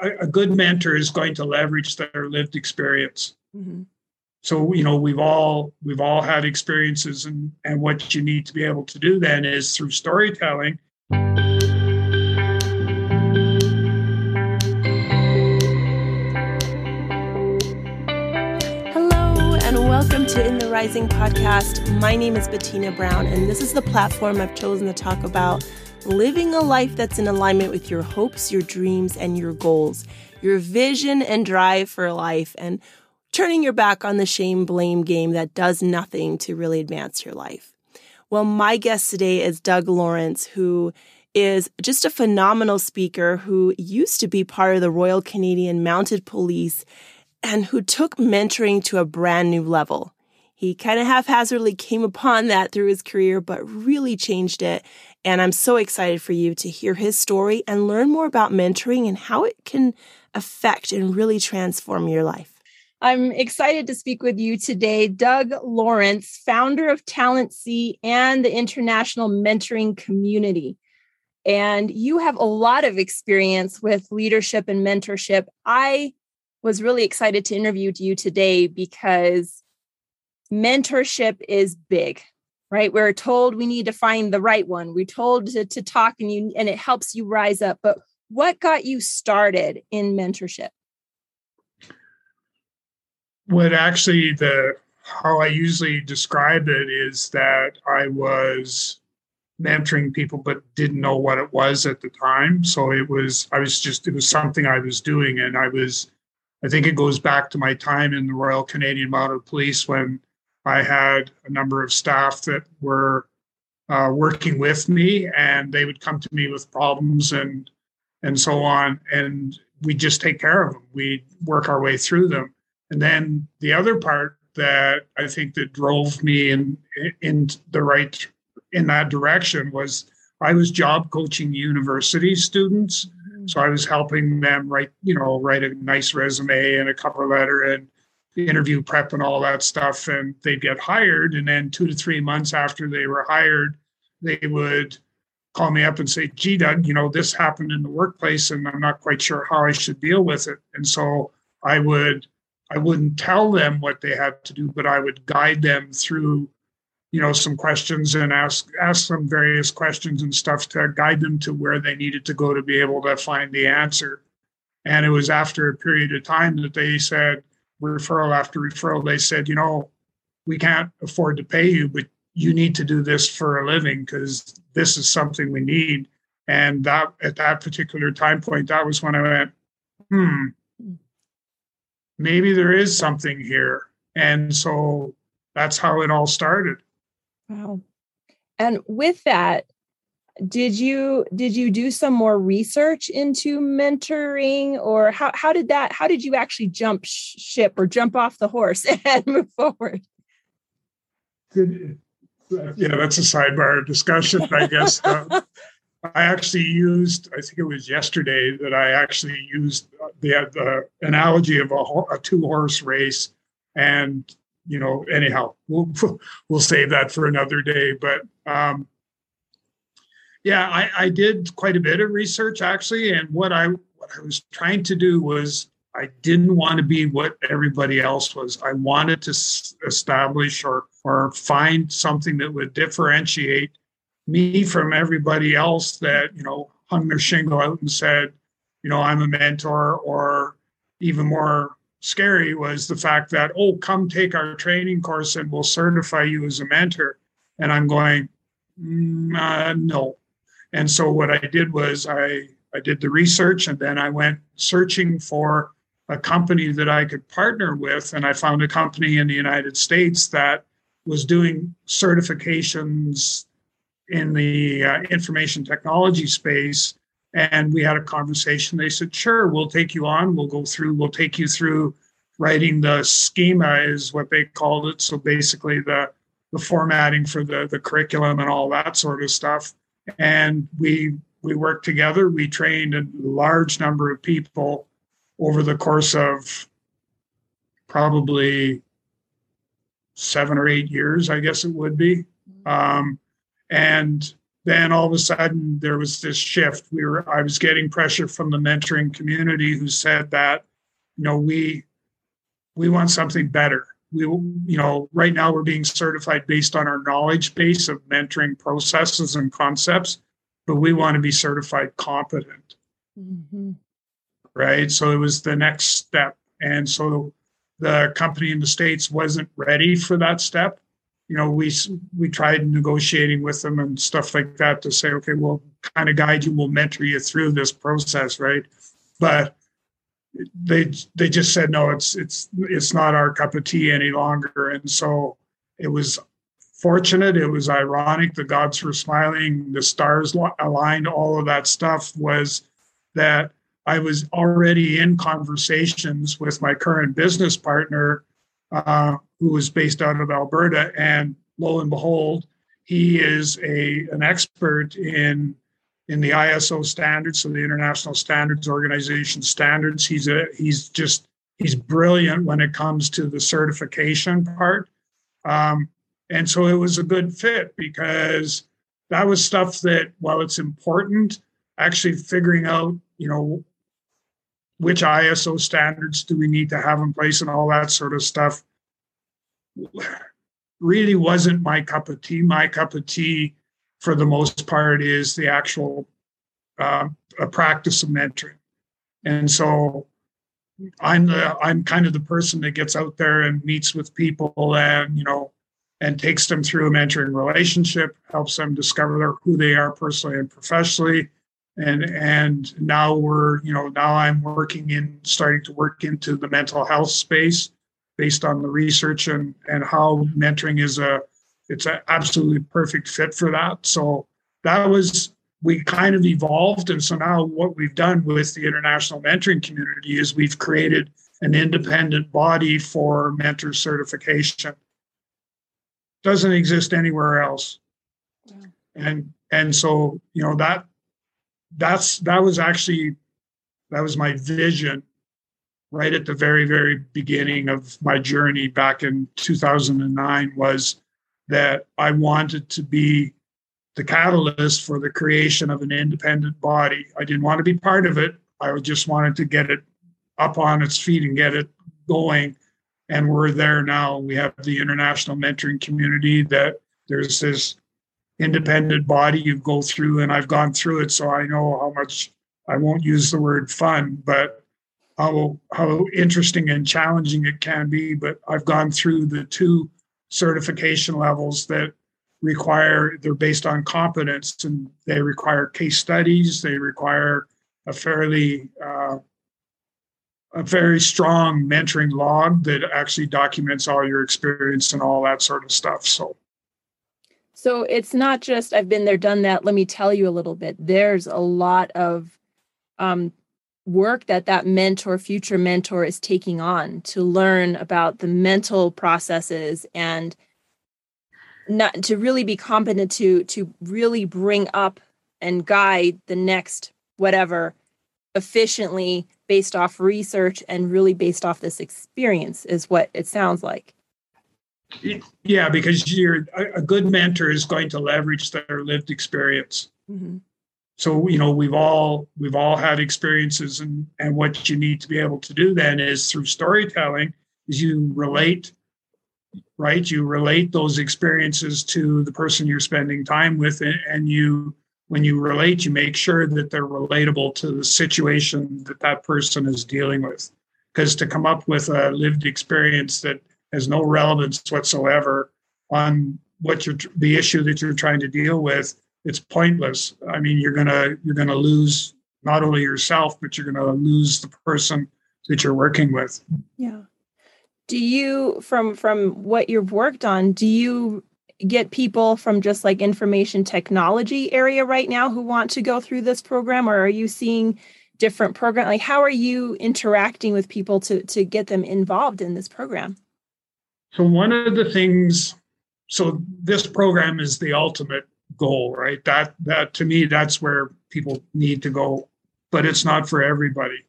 a, a good mentor is going to leverage their lived experience. Mm-hmm. So you know we've all we've all had experiences, and and what you need to be able to do then is through storytelling. Hello and welcome to In the Rising podcast. My name is Bettina Brown, and this is the platform I've chosen to talk about living a life that's in alignment with your hopes, your dreams, and your goals, your vision and drive for life, and turning your back on the shame blame game that does nothing to really advance your life. Well, my guest today is Doug Lawrence, who is just a phenomenal speaker who used to be part of the Royal Canadian Mounted Police and who took mentoring to a brand new level. He kind of haphazardly came upon that through his career, but really changed it. And I'm so excited for you to hear his story and learn more about mentoring and how it can affect and really transform your life. I'm excited to speak with you today, Doug Lawrence, founder of TalentC and the International Mentoring Community. And you have a lot of experience with leadership and mentorship. I was really excited to interview you today because mentorship is big right? We're told we need to find the right one. We're told to, to talk and you and it helps you rise up. But what got you started in mentorship? What actually the how i usually describe it is that i was mentoring people but didn't know what it was at the time. So it was i was just it was something i was doing. And i was i think it goes back to my time in the royal canadian mounted police when I had a number of staff that were uh, working with me, and they would come to me with problems and and so on, and we just take care of them. We work our way through them, and then the other part that I think that drove me in in the right in that direction was I was job coaching university students. Mm-hmm. So I was helping them write, you know, write a nice resume and a cover letter and interview prep and all that stuff and they'd get hired and then two to three months after they were hired they would call me up and say gee doug you know this happened in the workplace and i'm not quite sure how i should deal with it. And so i would i wouldn't tell them what they had to do but i would guide them through you know some questions and ask ask them various questions and stuff to guide them to where they needed to go to be able to find the answer. And it was after a period of time that they said referral after referral, they said, you know, we can't afford to pay you, but you need to do this for a living because this is something we need. And that at that particular time point, that was when I went, hmm, maybe there is something here. And so that's how it all started. Wow. And with that, did you did you do some more research into mentoring or how, how did that how did you actually jump ship or jump off the horse and move forward? Yeah that's a sidebar discussion i guess uh, i actually used i think it was yesterday that i actually used the, the analogy of a, a two horse race and you know anyhow we'll we'll save that for another day but um yeah, I, I did quite a bit of research actually, and what I what I was trying to do was I didn't want to be what everybody else was. I wanted to establish or or find something that would differentiate me from everybody else that you know hung their shingle out and said, you know, I'm a mentor, or even more scary was the fact that oh, come take our training course and we'll certify you as a mentor. And I'm going, mm, uh, no, and so what I did was I I did the research and then I went searching for a company that I could partner with. And I found a company in the United States that was doing certifications in the uh, information technology space. And we had a conversation. They said sure we'll take you on. We'll go through we'll take you through writing the schema is what they called it. So basically the the formatting for the the curriculum and all that sort of stuff and we we worked together. We trained a large number of people over the course of probably seven or eight years, I guess it would be. Um, and then all of a sudden there was this shift. We were I was getting pressure from the mentoring community who said that, you know, we we want something better. We you know, right now we're being certified based on our knowledge base of mentoring processes and concepts, but we want to be certified competent. Mm-hmm. Right. So it was the next step. And so the company in the States wasn't ready for that step you know, we we tried negotiating with them and stuff like that to say, okay, we'll kind of guide you, we'll mentor you through this process, right? But they they just said no, it's it's it's not our cup of tea any longer, and so it was fortunate. It was ironic. The gods were smiling. The stars aligned. All of that stuff was that I was already in conversations with my current business partner uh, who is based out of Alberta. And lo and behold, he is a an expert in in the ISO standards, so the International Standards Organization standards. He's a he's just he's brilliant when it comes to the certification part. Um, and so it was a good fit because that was stuff that while it's important, actually figuring out, you know, which ISO standards do we need to have in place and all that sort of stuff really wasn't my cup of tea. My cup of tea, for the most part, is the actual uh, practice of mentoring, and so I'm the I'm kind of the person that gets out there and meets with people and you know and takes them through a mentoring relationship, helps them discover who they are personally and professionally. And and now we're, you know, now I'm working in starting to work into the mental health space based on the research and and how mentoring is a it's an absolutely perfect fit for that. So that was we kind of evolved. And so now what we've done with the international mentoring community is we've created an independent body for mentor certification. Doesn't exist anywhere else. Yeah. And and so, you know, that that's that was actually that was my vision right at the very very beginning of my journey back in 2009 was that I wanted to be the catalyst for the creation of an independent body. I didn't want to be part of it. I just wanted to get it up on its feet and get it going. And we're there now. We have the international mentoring community that there's this independent body you go through, and I've gone through it, so I know how much I won't use the word fun, but how how interesting and challenging it can be. But I've gone through the two certification levels that require they're based on competence and they require case studies. They require a fairly uh, a very strong mentoring log that actually documents all your experience and all that sort of stuff. So. So it's not just I've been there, done that. Let me tell you a little bit. There's a lot of um, work that that mentor future mentor is taking on to learn about the mental processes and not to really be competent to to really bring up and guide the next whatever efficiently based off research and really based off this experience is what it sounds like. Yeah because you're a good mentor is going to leverage their lived experience. Mm-hmm so you know we've all we've all had experiences and and what you need to be able to do then is through storytelling is you relate right? You relate those experiences to the person you're spending time with and you when you relate you make sure that they're relatable to the situation that that person is dealing with. Because to come up with a lived experience that has no relevance whatsoever on what you're the issue that you're trying to deal with it's pointless. I mean, you're gonna you're gonna lose not only yourself, but you're gonna lose the person that you're working with. Yeah. Do you from from what you've worked on, do you get people from just like information technology area right now who want to go through this program or are you seeing different program like how are you interacting with people to to get them involved in this program so one of the things so this program is the ultimate goal, right? That that to me, that's where people need to go, but it's not for everybody.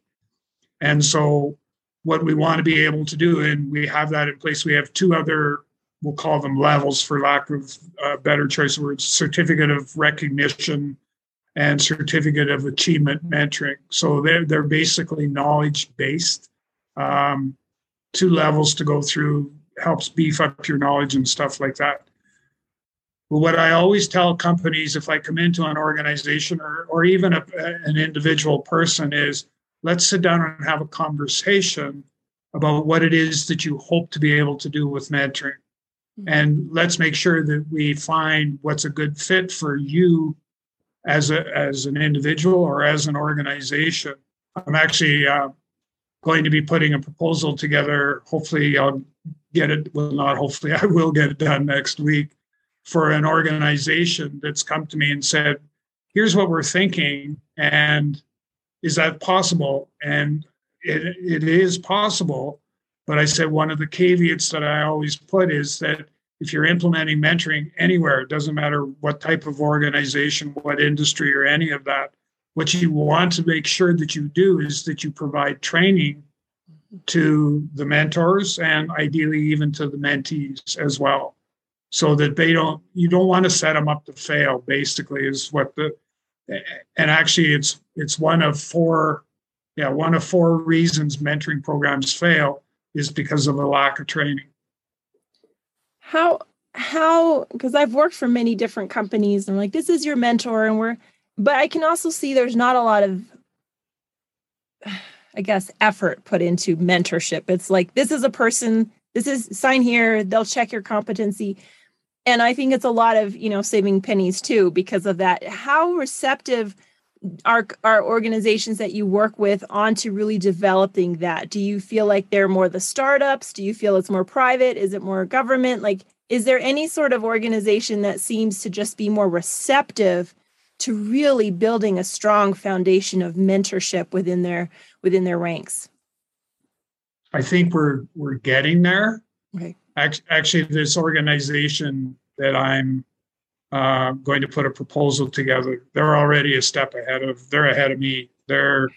And so what we want to be able to do, and we have that in place. We have two other we'll call them levels for lack of better choice of words, certificate of recognition and certificate of achievement mentoring. So they're, they're basically knowledge based. Um, two levels to go through helps beef up your knowledge and stuff like that. But what I always tell companies if I come into an organization or, or even a, an individual person is let's sit down and have a conversation about what it is that you hope to be able to do with mentoring. Mm-hmm. And let's make sure that we find what's a good fit for you as a as an individual or as an organization. I'm actually uh, going to be putting a proposal together. Hopefully, I'll get it. Well, not hopefully, I will get it done next week for an organization that's come to me and said, "Here's what we're thinking, and is that possible?" And it, it is possible. But I said one of the caveats that I always put is that if you're implementing mentoring anywhere, it doesn't matter what type of organization, what industry, or any of that, what you want to make sure that you do is that you provide training mm-hmm. to the mentors and ideally even to the mentees as well so that they don't you don't want to set them up to fail basically is what the and actually it's it's one of four yeah one of four reasons mentoring programs fail is because of a lack of training. How how because i've worked for many different companies and I'm like this is your mentor and we're but i can also see there's not a lot of i guess effort put into mentorship. It's like this is a person this is sign here they'll check your competency and i think it's a lot of you know saving pennies too because of that. How receptive are are organizations that you work with onto really developing that? Do you feel like they're more the startups? Do you feel it's more private? Is it more government? Like is there any sort of organization that seems to just be more receptive to really building a strong foundation of mentorship within their within their ranks? I think we're we're getting there. Okay actually this organization that i'm uh, going to put a proposal together. They're already a step ahead of. They're ahead of me. They're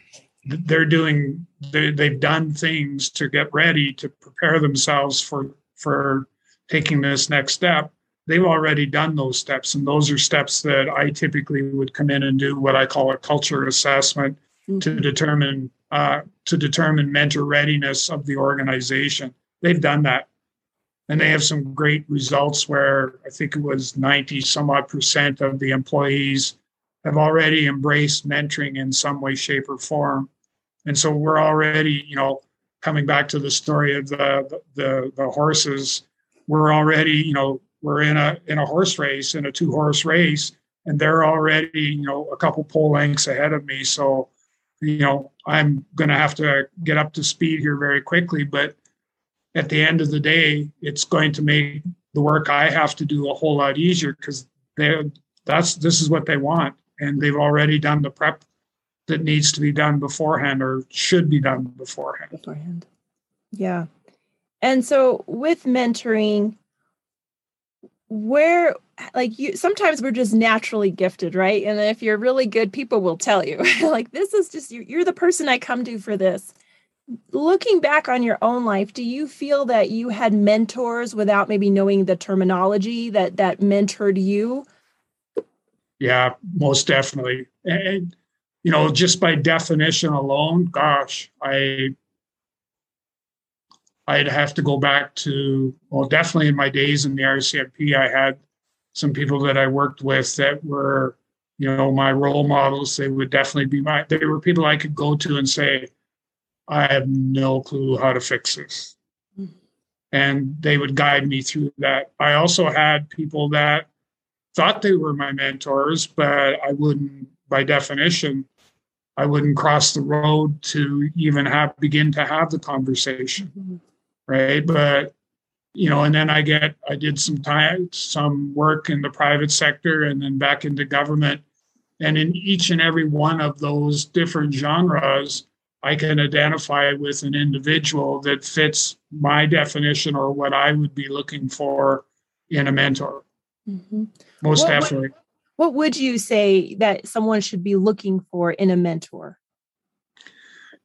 they're doing. They, they've done things to get ready to prepare themselves for for taking this next step. They've already done those steps, and those are steps that I typically would come in and do what I call a culture assessment mm-hmm. to determine uh, to determine mentor readiness of the organization. They've done that and they have some great results where I think it was 90 some odd percent of the employees have already embraced mentoring in some way, shape, or form. And so we're already, you know, coming back to the story of the the the horses, we're already, you know, we're in a in a horse race, in a two horse race, and they're already, you know, a couple pole lengths ahead of me. So, you know, I'm gonna have to get up to speed here very quickly, but at the end of the day, it's going to make the work I have to do a whole lot easier because they that's this is what they want, and they've already done the prep that needs to be done beforehand or should be done beforehand. Beforehand, yeah. And so with mentoring, where like you sometimes we're just naturally gifted right? And if you're really good people will tell you. Like this is just you're the person i come to for this looking back on your own life do you feel that you had mentors without maybe knowing the terminology that that mentored you? Yeah most definitely. And you know just by definition alone gosh i i'd have to go back to well definitely in my days in the rcmp i had some people that i worked with that were you know my role models. They would definitely be my they were people i could go to and say I have no clue how to fix this. Mm-hmm. And they would guide me through that. I also had people that thought they were my mentors, but I wouldn't, by definition, I wouldn't cross the road to even have begin to have the conversation. Mm-hmm. Right. But you know, and then I get I did some time some work in the private sector and then back into government. And in each and every one of those different genres, I can identify with an individual that fits my definition or what I would be looking for in a mentor. Mm-hmm. Most what, definitely. What, what would you say that someone should be looking for in a mentor?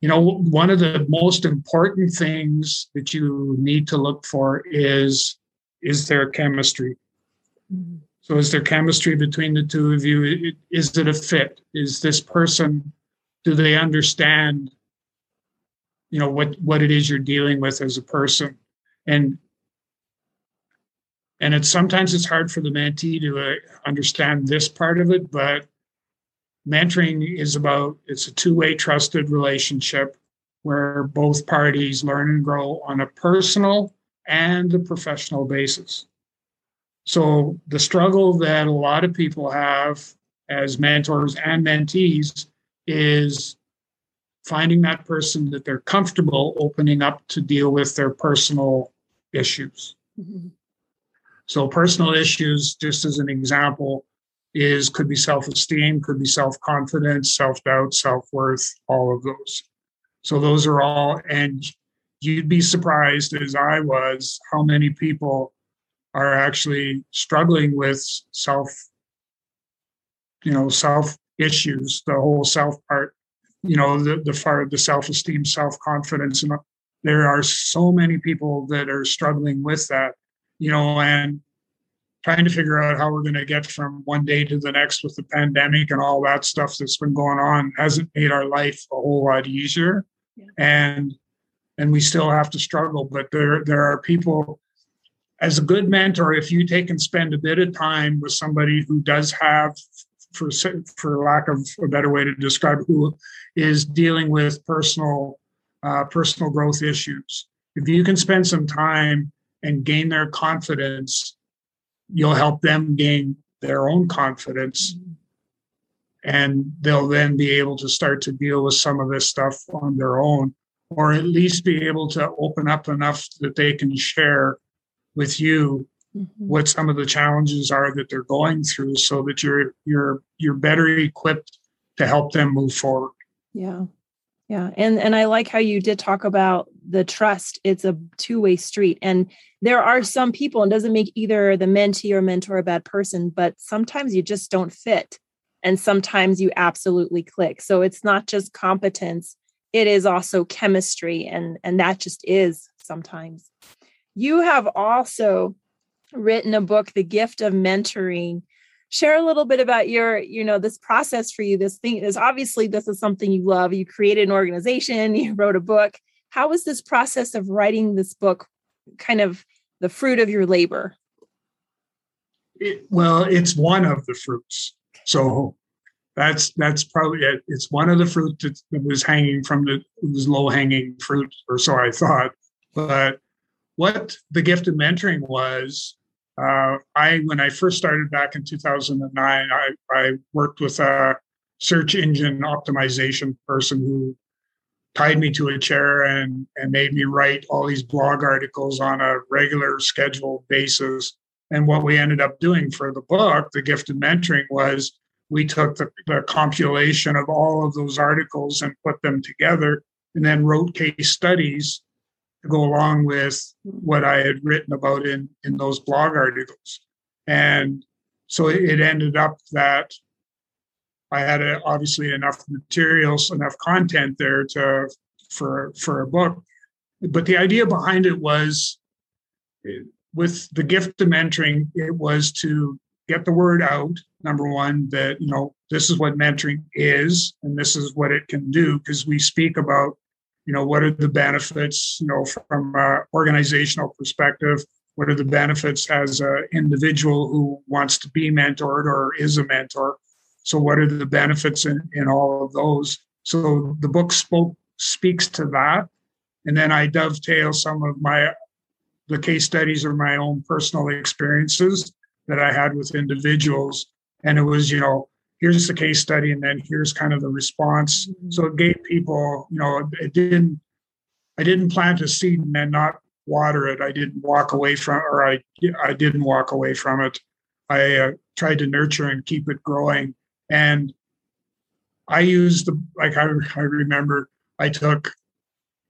You know, one of the most important things that you need to look for is is there chemistry? Mm-hmm. So, is there chemistry between the two of you? Is it a fit? Is this person, do they understand, you know, what, what it is you're dealing with as a person? And and it's sometimes it's hard for the mentee to uh, understand this part of it, but mentoring is about it's a two-way trusted relationship where both parties learn and grow on a personal and a professional basis. So the struggle that a lot of people have as mentors and mentees is finding that person that they're comfortable opening up to deal with their personal issues. Mm-hmm. So personal issues, just as an example, is could be self-esteem, could be self-confidence, self-doubt, self-worth, all of those. So those are all, and you'd be surprised as I was how many people are actually struggling with self, you know, self issues, the whole self part, you know, the the part the self-esteem, self-confidence, and uh, there are so many people that are struggling with that, you know, and trying to figure out how we're going to get from one day to the next with the pandemic and all that stuff that's been going on hasn't made our life a whole lot easier yeah. and and we still have to struggle but there there are people as a good mentor if you take and spend a bit of time with somebody who does have for for lack of a better way to describe who is dealing with personal uh, personal growth issues. If you can spend some time and gain their confidence you'll help them gain their own confidence. And they'll then be able to start to deal with some of this stuff on their own or at least be able to open up enough that they can share with you mm-hmm. what some of the challenges are that they're going through so that you're you're you're better equipped to help them move forward. Yeah. Yeah. And and i like how you did talk about the trust. It's a two-way street. And there are some people and doesn't make either the mentee or mentor a bad person but sometimes you just don't fit. And sometimes you absolutely click. So it's not just competence. It is also chemistry and and that just is sometimes. You have also written a book the gift of mentoring. Share a little bit about your you know this process for you. This thing is obviously this is something you love. You created an organization you wrote a book. How was this process of writing this book kind of the fruit of your labor? It, well it's one of the fruits. So that's that's probably it. It's one of the fruit that, that was hanging from the was low hanging fruit, or so I thought. But what the gift of mentoring was, uh, I when I first started back in 2009, I, I worked with a search engine optimization person who tied me to a chair and and made me write all these blog articles on a regular scheduled basis. And what we ended up doing for the book, the gift of mentoring, was we took the, the compilation of all of those articles and put them together and then wrote case studies to go along with what I had written about in, in those blog articles. And so it ended up that I had a, obviously enough materials, enough content there to for for a book. But the idea behind it was with the gift of mentoring, it was to get the word out number one that you know this is what mentoring is and this is what it can do because we speak about you know what are the benefits you know from an organizational perspective? What are the benefits as an individual who wants to be mentored or is a mentor? So what are the benefits in, in all of those? So the book spoke speaks to that. And then i dovetail some of my the case studies or my own personal experiences that i had with individuals. And it was you know here's the case study and then here's kind of the response. Mm-hmm. so it gave people you know it didn't i didn't plant a seed and then not water it. I didn't walk away from or i i didn't walk away from it. I uh, tried to nurture and keep it growing. And i used the like i, I remember i took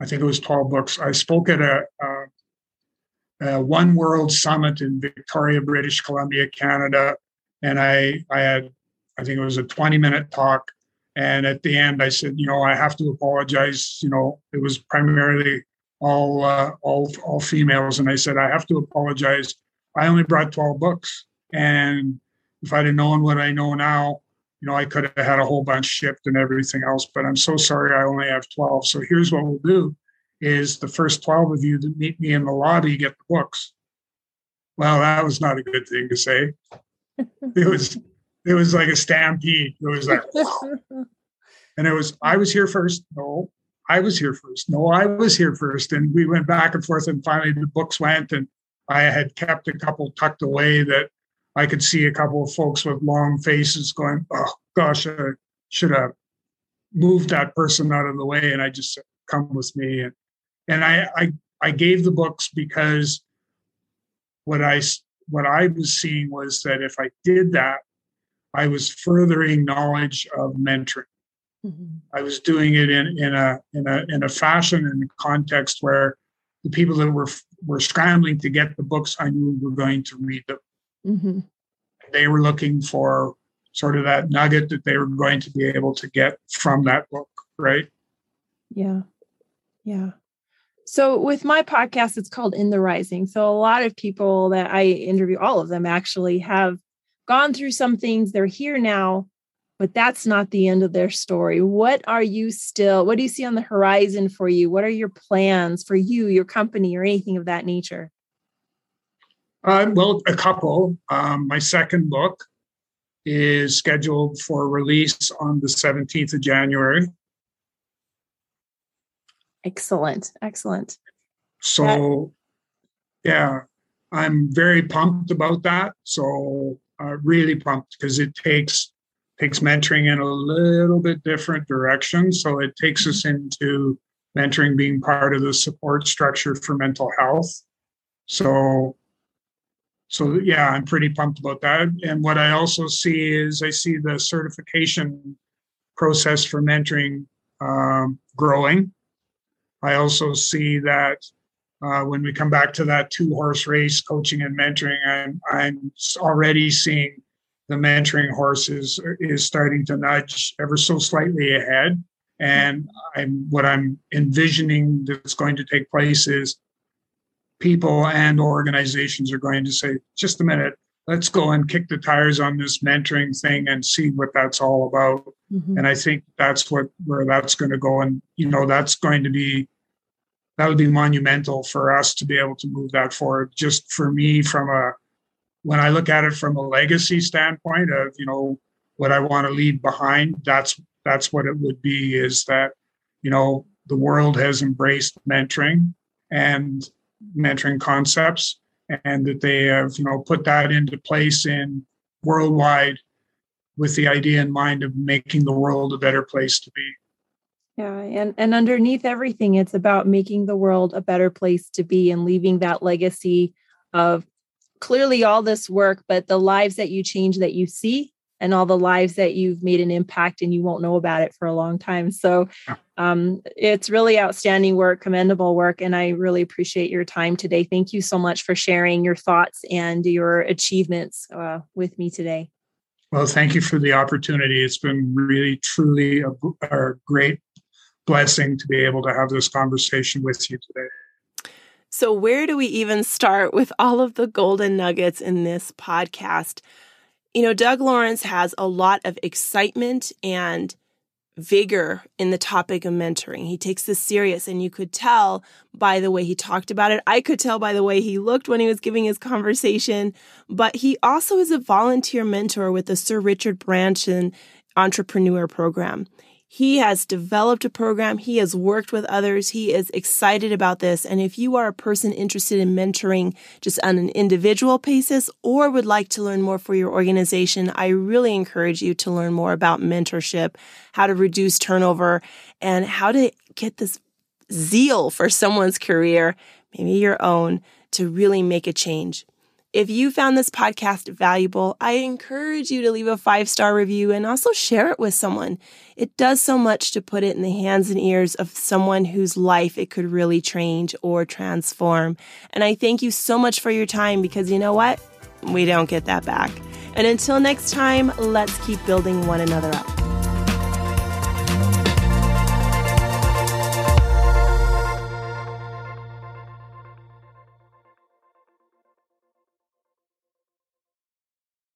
i think it was 12 books. I spoke at a, a, a one world summit in victoria british columbia canada. And I I had I think it was a 20 minute talk. And at the end, I said, you know, I have to apologize. You know, it was primarily all uh, all all females, and I said I have to apologize I only brought 12 books. And if I'd have known what I know now, you know, I could have had a whole bunch shipped and everything else, but I'm so sorry I only have 12. So here's what we'll do is the first 12 of you that meet me in the lobby get the books. Well, that was not a good thing to say. it was it was like a stampede. It was like and it was I was here first. No, I was here first. No, I was here first. And we went back and forth and finally the books went and I had kept a couple tucked away that I could see a couple of folks with long faces going, oh gosh, I should have moved that person out of the way. And I just said, come with me. And, and I, I, I gave the books because what I, what I was seeing was that if I did that, I was furthering knowledge of mentoring. Mm-hmm. I was doing it in, in a in a in a fashion and context where the people that were were scrambling to get the books I knew were going to read them. Mm-hmm. They were looking for sort of that nugget that they were going to be able to get from that book, right? Yeah. Yeah. So with my podcast, it's called In the Rising. So a lot of people that I interview, all of them actually have gone through some things. They're here now, but that's not the end of their story. What are you still, what do you see on the horizon for you? What are your plans for you, your company, or anything of that nature? Uh, well, a couple. Um, my second book is scheduled for release on the 17th of January. Excellent. Excellent. So, that- yeah, I'm very pumped about that. So, uh, really pumped because it takes takes mentoring in a little bit different direction. So it takes us into mentoring being part of the support structure for mental health. So so yeah, I'm pretty pumped about that. And what I also see is I see the certification process for mentoring um, growing. I also see that uh, when we come back to that two horse race, coaching and mentoring, I'm, I'm already seeing the mentoring horse is, is starting to nudge ever so slightly ahead. And I'm what I'm envisioning that's going to take place is people and organizations are going to say, just a minute, let's go and kick the tires on this mentoring thing and see what that's all about. Mm-hmm. And I think that's what where that's going to go. And you know, that's going to be that would be monumental for us to be able to move that forward. Just for me, from a when I look at it from a legacy standpoint of, you know, what I want to leave behind, that's that's what it would be, is that, you know, the world has embraced mentoring and mentoring concepts and that they have you know put that into place in worldwide with the idea in mind of making the world a better place to be yeah and and underneath everything it's about making the world a better place to be and leaving that legacy of clearly all this work but the lives that you change that you see and all the lives that you've made an impact and you won't know about it for a long time. So um, it's really outstanding work, commendable work. And I really appreciate your time today. Thank you so much for sharing your thoughts and your achievements uh, with me today. Well, thank you for the opportunity. It's been really, truly a, a great blessing to be able to have this conversation with you today. So, where do we even start with all of the golden nuggets in this podcast? You know, Doug Lawrence has a lot of excitement and vigor in the topic of mentoring. He takes this serious, and you could tell by the way he talked about it. I could tell by the way he looked when he was giving his conversation. But he also is a volunteer mentor with the Sir Richard Branson Entrepreneur Program. He has developed a program. He has worked with others. He is excited about this. And if you are a person interested in mentoring just on an individual basis or would like to learn more for your organization, I really encourage you to learn more about mentorship, how to reduce turnover, and how to get this zeal for someone's career, maybe your own, to really make a change. If you found this podcast valuable, I encourage you to leave a five star review and also share it with someone. It does so much to put it in the hands and ears of someone whose life it could really change or transform. And I thank you so much for your time because you know what? We don't get that back. And until next time, let's keep building one another up.